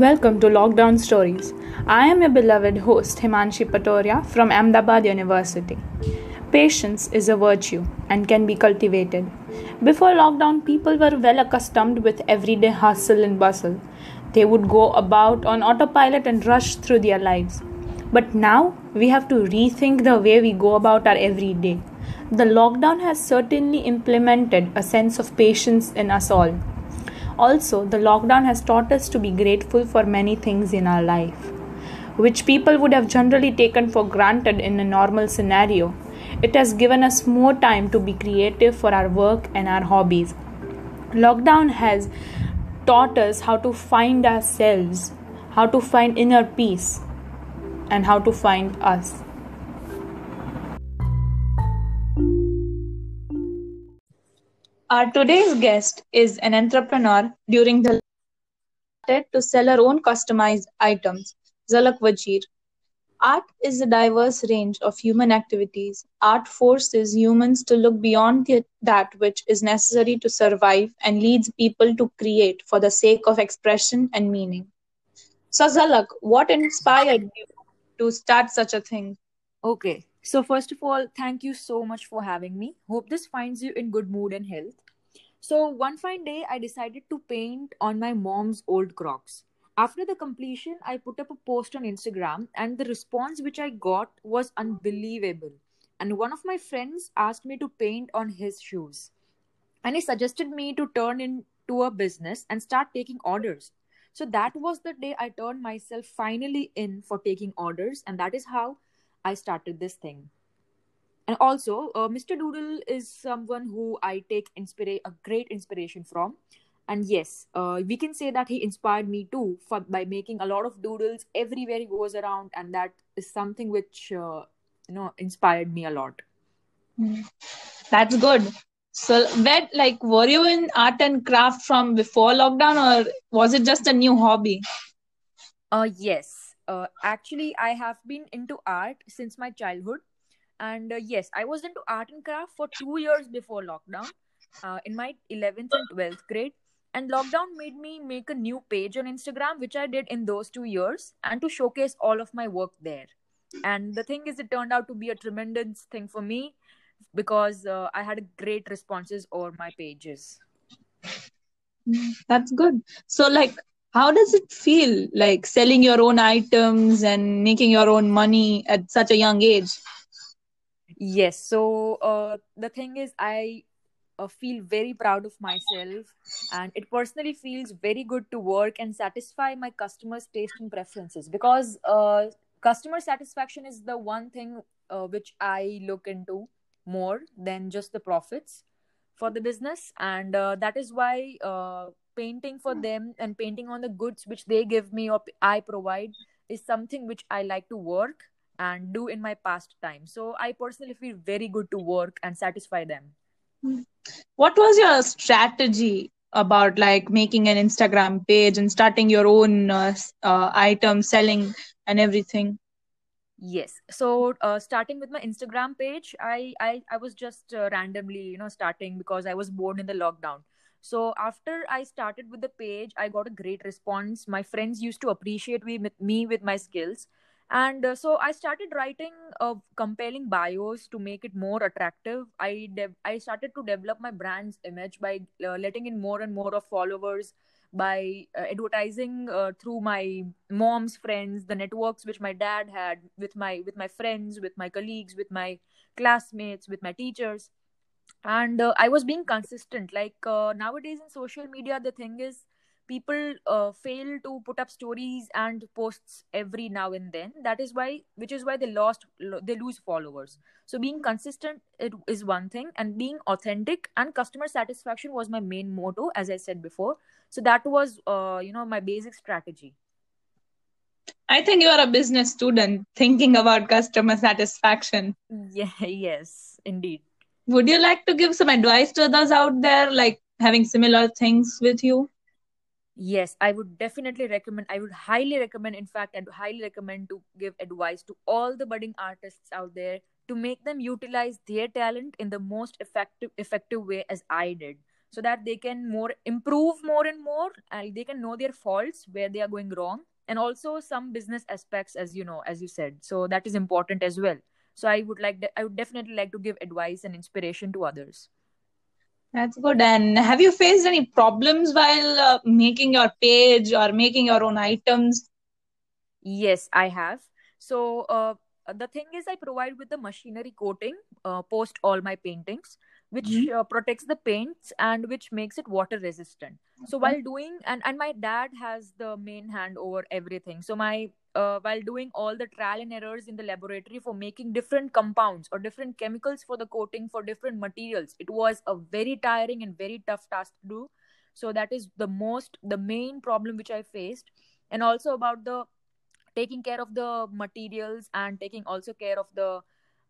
Welcome to Lockdown Stories. I am your beloved host Himanshi Patoria from Ahmedabad University. Patience is a virtue and can be cultivated. Before lockdown, people were well accustomed with everyday hustle and bustle. They would go about on autopilot and rush through their lives. But now we have to rethink the way we go about our everyday. The lockdown has certainly implemented a sense of patience in us all. Also, the lockdown has taught us to be grateful for many things in our life, which people would have generally taken for granted in a normal scenario. It has given us more time to be creative for our work and our hobbies. Lockdown has taught us how to find ourselves, how to find inner peace, and how to find us. Our today's guest is an entrepreneur during the to sell her own customized items, Zalak Wajir. Art is a diverse range of human activities. Art forces humans to look beyond the, that which is necessary to survive and leads people to create for the sake of expression and meaning. So, Zalak, what inspired you to start such a thing? Okay. So, first of all, thank you so much for having me. Hope this finds you in good mood and health. So, one fine day, I decided to paint on my mom's old crocs. After the completion, I put up a post on Instagram, and the response which I got was unbelievable. And one of my friends asked me to paint on his shoes. And he suggested me to turn into a business and start taking orders. So that was the day I turned myself finally in for taking orders, and that is how I started this thing. And also, uh, Mr. Doodle is someone who I take inspira- a great inspiration from. And yes, uh, we can say that he inspired me too for, by making a lot of doodles everywhere he goes around, and that is something which uh, you know inspired me a lot. That's good. So, where like were you in art and craft from before lockdown, or was it just a new hobby? Uh, yes. Uh, actually, I have been into art since my childhood and uh, yes i was into art and craft for two years before lockdown uh, in my 11th and 12th grade. And lockdown made me make a new page on instagram which i did in those two years and to showcase all of my work there. And the thing is it turned out to be a tremendous thing for me because uh, i had great responses over my pages. That's good. So like how does it feel like selling your own items and making your own money at such a young age Yes. So uh, the thing is, I uh, feel very proud of myself, and it personally feels very good to work and satisfy my customers' taste and preferences because uh, customer satisfaction is the one thing uh, which I look into more than just the profits for the business, and uh, that is why uh, painting for them and painting on the goods which they give me or I provide is something which I like to work and do in my past time. So I personally feel very good to work and satisfy them. What was your strategy about like making an Instagram page and starting your own uh, uh, item selling and everything? Yes. So uh, starting with my Instagram page, I I, I was just uh, randomly you know starting because I was born in the lockdown. So after I started with the page, I got a great response. My friends used to appreciate me, me with my skills and uh, so i started writing uh, compelling bios to make it more attractive. I de- i started to develop my brand's image by uh, letting in more and more of followers by uh, advertising uh, through my mom's friends the networks which my dad had with my with my friends with my colleagues with my classmates with my teachers. And uh, i was being consistent. Like nowadays in social media the thing is people uh, fail to put up stories and posts every now and then. That is why which is why they lost they lose followers. So being consistent it is one thing and being authentic and customer satisfaction was my main motto as i said before. So that was uh, you know my basic strategy. I think you are a business student thinking about customer satisfaction. Yeah yes indeed. Would you like to give some advice to others out there like having similar things with you yes i would definitely recommend i would highly recommend in fact i'd highly recommend to give advice to all the budding artists out there to make them utilize their talent in the most effective effective way as i did so that they can more improve more and more and they can know their faults where they are going wrong and also some business aspects as you know as you said so that is important as well. So i would like i would definitely like to give advice and inspiration to others that's good. And have you faced any problems while uh, making your page or making your own items? Yes i have. So uh, the thing is i provide with the machinery coating uh, post all my paintings which mm-hmm. uh, protects the paints and which makes it water resistant. So while doing and and my dad has the main hand over everything. So my uh, while doing all the trial and errors in the laboratory for making different compounds or different chemicals for the coating for different materials. It was a very tiring and very tough task to do. So that is the most the main problem which i faced. And also about the taking care of the materials and taking also care of the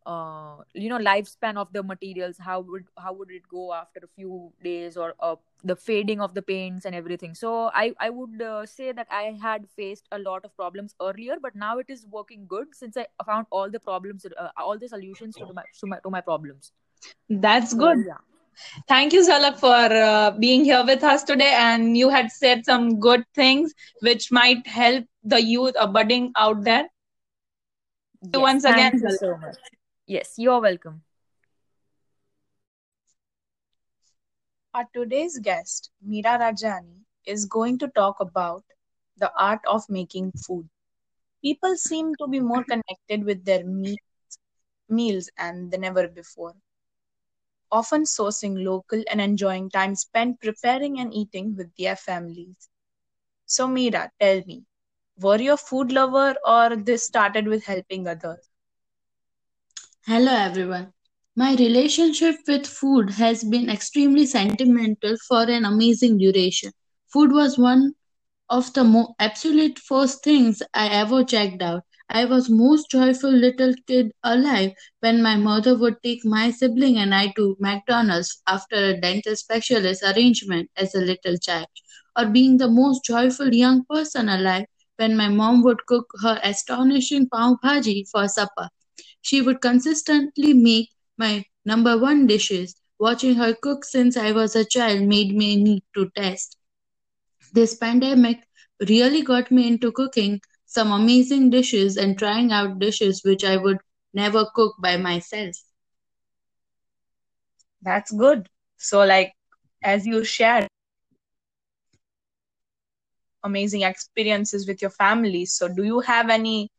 uh, you know lifespan of the materials how would how would it go after a few days or uh, the fading of the paints and everything. So i i would uh, say that i had faced a lot of problems earlier but now it is working good since i found all the problems uh, all the solutions to my to my, to my problems. That's good. yeah. Thank you Zalak, for uh, being here with us today. And you had said some good things which might help the youth budding out there. Yes, once again thank you so much Yes, you're welcome. Our today's guest, Meera Rajani, is going to talk about the art of making food. People seem to be more connected with their meals, meals and than ever before, often sourcing local and enjoying time spent preparing and eating with their families. So, Meera, tell me, were you a food lover or this started with helping others? Hello everyone. My relationship with food has been extremely sentimental for an amazing duration. Food was one of the mo- absolute first things I ever checked out. I was most joyful little kid alive when my mother would take my sibling and I to McDonald's after a dental specialist arrangement as a little child, or being the most joyful young person alive when my mom would cook her astonishing pav bhaji for supper. She would consistently make my number one dishes. Watching her cook since I was a child made me need to test. This pandemic really got me into cooking some amazing dishes and trying out dishes which I would never cook by myself. That's good. So, like, as you shared amazing experiences with your family, so do you have any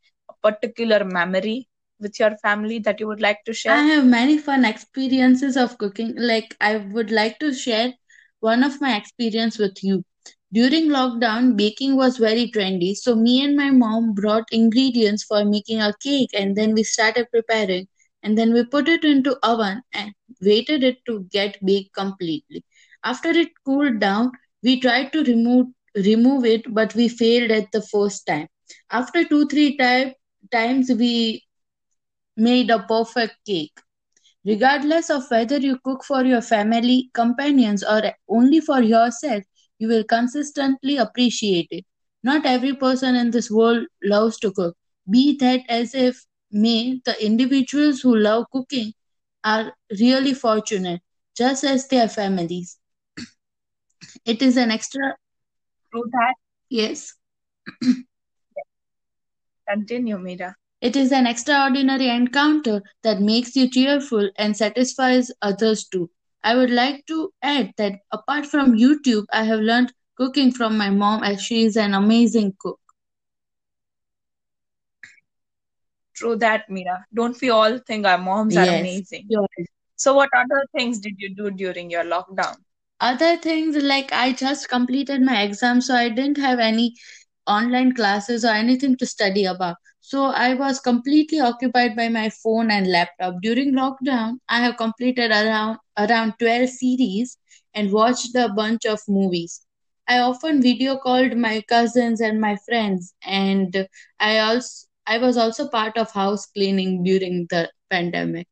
particular memory with your family that you would like to share? I have many fun experiences of cooking. Like I would like to share one of my experience with you. During lockdown, baking was very trendy, so me and my mom brought ingredients for making a cake and then we started preparing and then we put it into oven and waited it to get baked completely. After it cooled down, we tried to remove remove it but we failed at the first time. After 2 3 time, times we made a perfect cake. Regardless of whether you cook for your family, companions, or only for yourself, you will consistently appreciate it. Not every person in this world loves to cook. Be that as if may, the individuals who love cooking are really fortunate, just as their families. It is an extra. That. Yes. Continue, Meera. It is an extraordinary encounter that makes you cheerful and satisfies others too. I would like to add that apart from YouTube, I have learned cooking from my mom as she is an amazing cook. True that, Meera. Don't we all think our moms yes, are amazing? Yes. So, what other things did you do during your lockdown? Other things like I just completed my exam, so I didn't have any online classes or anything to study about. So I was completely occupied by my phone and laptop. During lockdown, I have completed around around 12 series and watched a bunch of movies. I often video called my cousins and my friends and I also I was also part of house cleaning during the pandemic.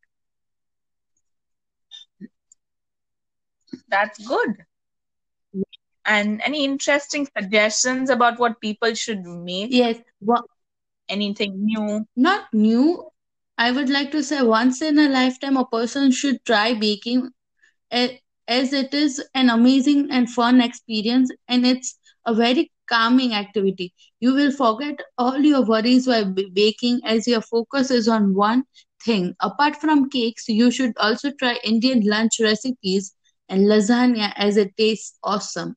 That's good. And any interesting suggestions about what people should make? Yes. Well, anything new? Not new. I would like to say once in a lifetime, a person should try baking. As it is an amazing and fun experience and it's a very calming activity. You will forget all your worries while baking as your focus is on one thing. Apart from cakes, you should also try Indian lunch recipes and lasagna as it tastes awesome.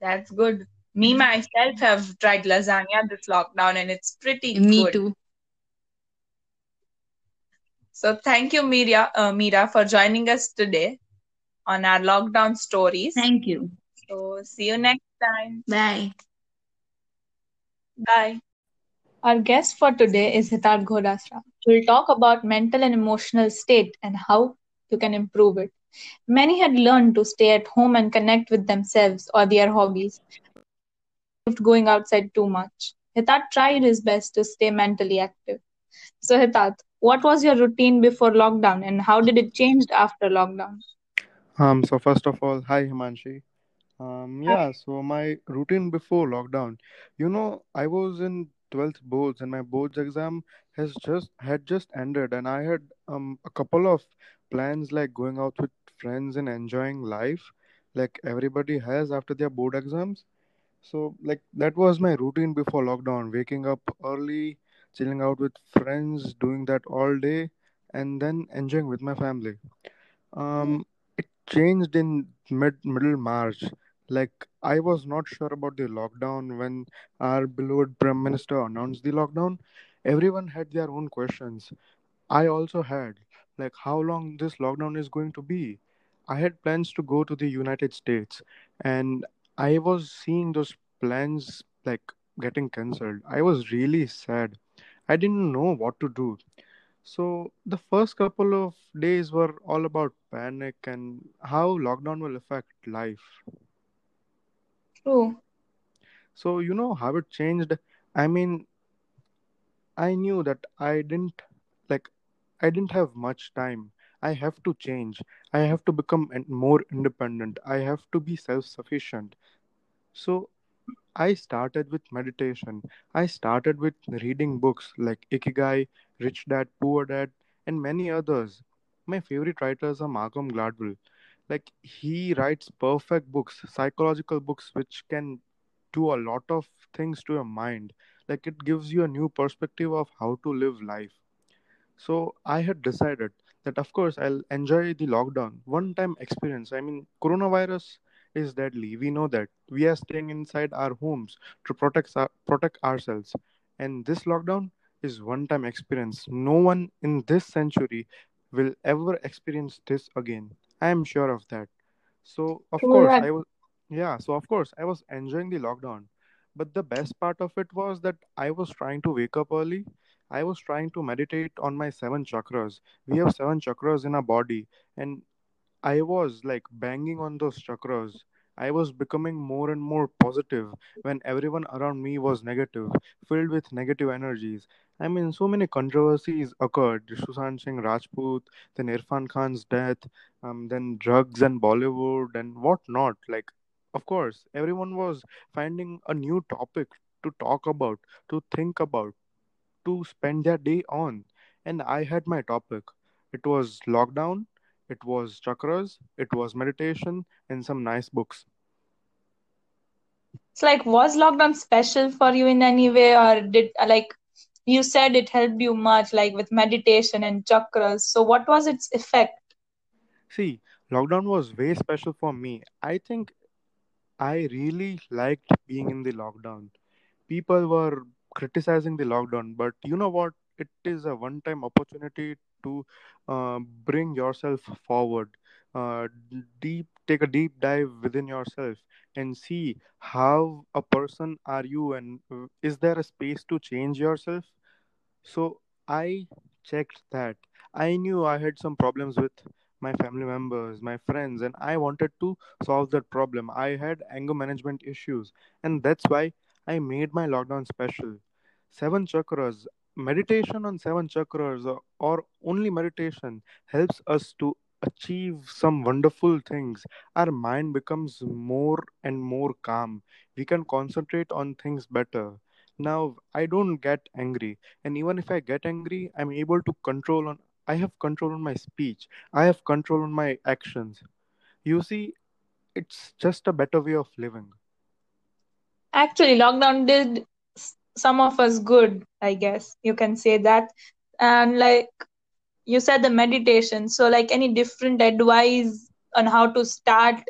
That's good. Me myself have tried lasagna this lockdown and it's pretty Me good. too. So thank you, Meera, uh, Meera, for joining us today on our lockdown stories. Thank you. So see you next time. Bye. Bye. Our guest for today is Hitat Ghodasra. We'll talk about mental and emotional state and how you can improve it. Many had learned to stay at home and connect with themselves or their hobbies, going outside too much. Hitat tried his best to stay mentally active. So, Hitat, what was your routine before lockdown and how did it change after lockdown? Um, so first of all, hi Himanshi. Um, yeah, so my routine before lockdown, you know, I was in 12th boards and my boards exam has just had just ended and I had um a couple of plans like going out with friends and enjoying life like everybody has after their board exams. So like that was my routine before lockdown, waking up early, chilling out with friends, doing that all day and then enjoying with my family. Um, it changed in mid middle March. Like I was not sure about the lockdown when our beloved Prime Minister announced the lockdown. Everyone had their own questions. I also had like how long this lockdown is going to be. I had plans to go to the United States, and I was seeing those plans like getting cancelled. I was really sad. I didn't know what to do. So the first couple of days were all about panic and how lockdown will affect life. True. So you know how it changed. I mean, I knew that I didn't like I didn't have much time. I have to change. I have to become more independent. I have to be self-sufficient. So I started with meditation. I started with reading books like Ikigai, Rich Dad, Poor Dad, and many others. My favorite writers are Malcolm Gladwell. Like he writes perfect books, psychological books which can do a lot of things to your mind. Like it gives you a new perspective of how to live life. So I had decided that of course I'll enjoy the lockdown. One time experience. I mean coronavirus is deadly. We know that. We are staying inside our homes to protect our, protect ourselves. And this lockdown is one time experience. No one in this century will ever experience this again. I am sure of that. So of course. I was yeah, so of course I was enjoying the lockdown. But the best part of it was that I was trying to wake up early. I was trying to meditate on my seven chakras. We have seven chakras in our body, and I was like banging on those chakras. I was becoming more and more positive when everyone around me was negative, filled with negative energies. I mean, so many controversies occurred. Sushant Singh Rajput, then Irrfan Khan's death, um, then drugs and Bollywood and whatnot. Like, of course, everyone was finding a new topic to talk about, to think about to spend their day on. And I had my topic. It was lockdown, it was chakras, it was meditation, and some nice books. It's like, was lockdown special for you in any way, or did like you said it helped you much, like with meditation and chakras? So, what was its effect? See, lockdown was way special for me. I think I really liked being in the lockdown. people were criticizing the lockdown but you know what it is a one time opportunity to uh, bring yourself forward uh, deep take a deep dive within yourself and see how a person are you and uh, is there a space to change yourself so I checked that. I knew I had some problems with my family members, my friends, and I wanted to solve that problem. I had anger management issues, and that's why I made my lockdown special. Seven chakras, meditation on seven chakras, or, only meditation, helps us to achieve some wonderful things. Our mind becomes more and more calm. We can concentrate on things better. Now, I don't get angry and even if i get angry i'm able to control on I have control on my speech. I have control on my actions. You see, it's just a better way of living. Actually, lockdown did some of us good, I guess. You can say that. And like you said, the meditation. So, like any different advice on how to start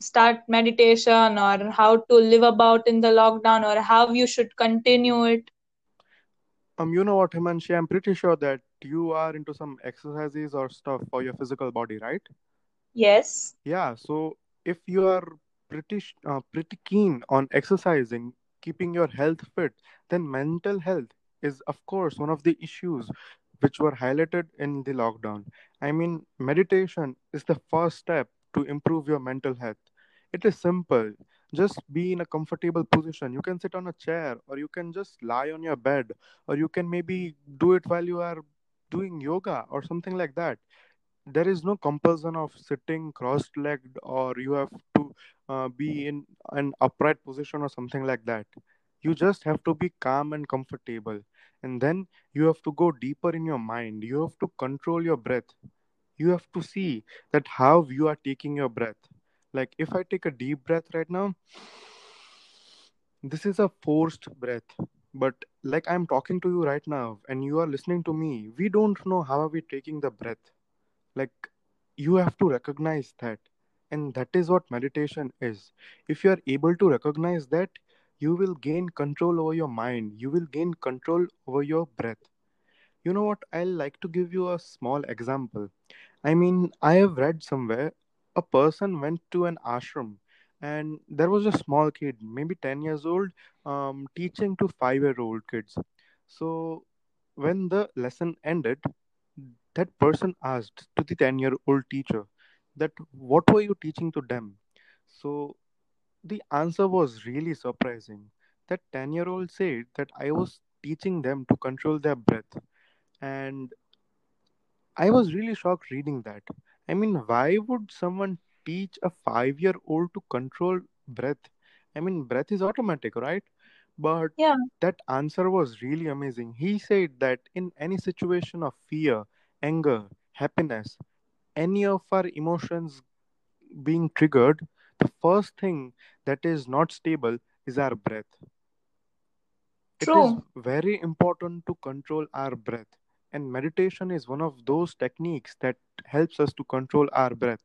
start meditation or how to live about in the lockdown or how you should continue it? Um, you know what, Himanshi? I'm pretty sure that you are into some exercises or stuff for your physical body, right? Yes. Yeah. So if you are pretty uh, pretty keen on exercising, keeping your health fit, then mental health is, of course, one of the issues which were highlighted in the lockdown. I mean, meditation is the first step to improve your mental health. It is simple. Just be in a comfortable position. You can sit on a chair, or you can just lie on your bed, or you can maybe do it while you are doing yoga or something like that. There is no compulsion of sitting crossed legged, or you have to uh, be in an upright position or something like that. You just have to be calm and comfortable. And then you have to go deeper in your mind. You have to control your breath you have to see that how you are taking your breath like if i take a deep breath right now this is a forced breath but like i'm talking to you right now and you are listening to me we don't know how are we taking the breath like you have to recognize that. And that is what meditation is. If you are able to recognize that you will gain control over your mind. You will gain control over your breath. You know what? I'll like to give you a small example. I mean, I have read somewhere a person went to an ashram and there was a small kid, maybe 10 years old, um, teaching to 5 year old kids. So, when the lesson ended, that person asked to the 10 year old teacher that what were you teaching to them? So, the answer was really surprising. That 10 year old said that I was teaching them to control their breath. And I was really shocked reading that. I mean, why would someone teach a five year old to control breath? I mean, breath is automatic, right? But Yeah. that answer was really amazing. He said that in any situation of fear, anger, happiness, any of our emotions being triggered, the first thing that is not stable is our breath. True. It is very important to control our breath, and meditation is one of those techniques that helps us to control our breath.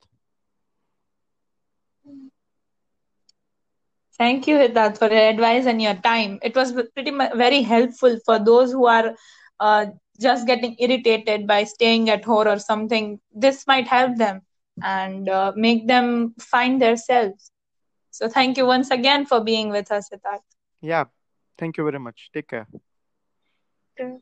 Thank you, Hitat, for your advice and your time. It was pretty very helpful for those who are uh, just getting irritated by staying at home or something. This might help them and uh, make them find themselves. So, thank you once again for being with us, Hitat. Yeah, thank you very much. Take care. Okay.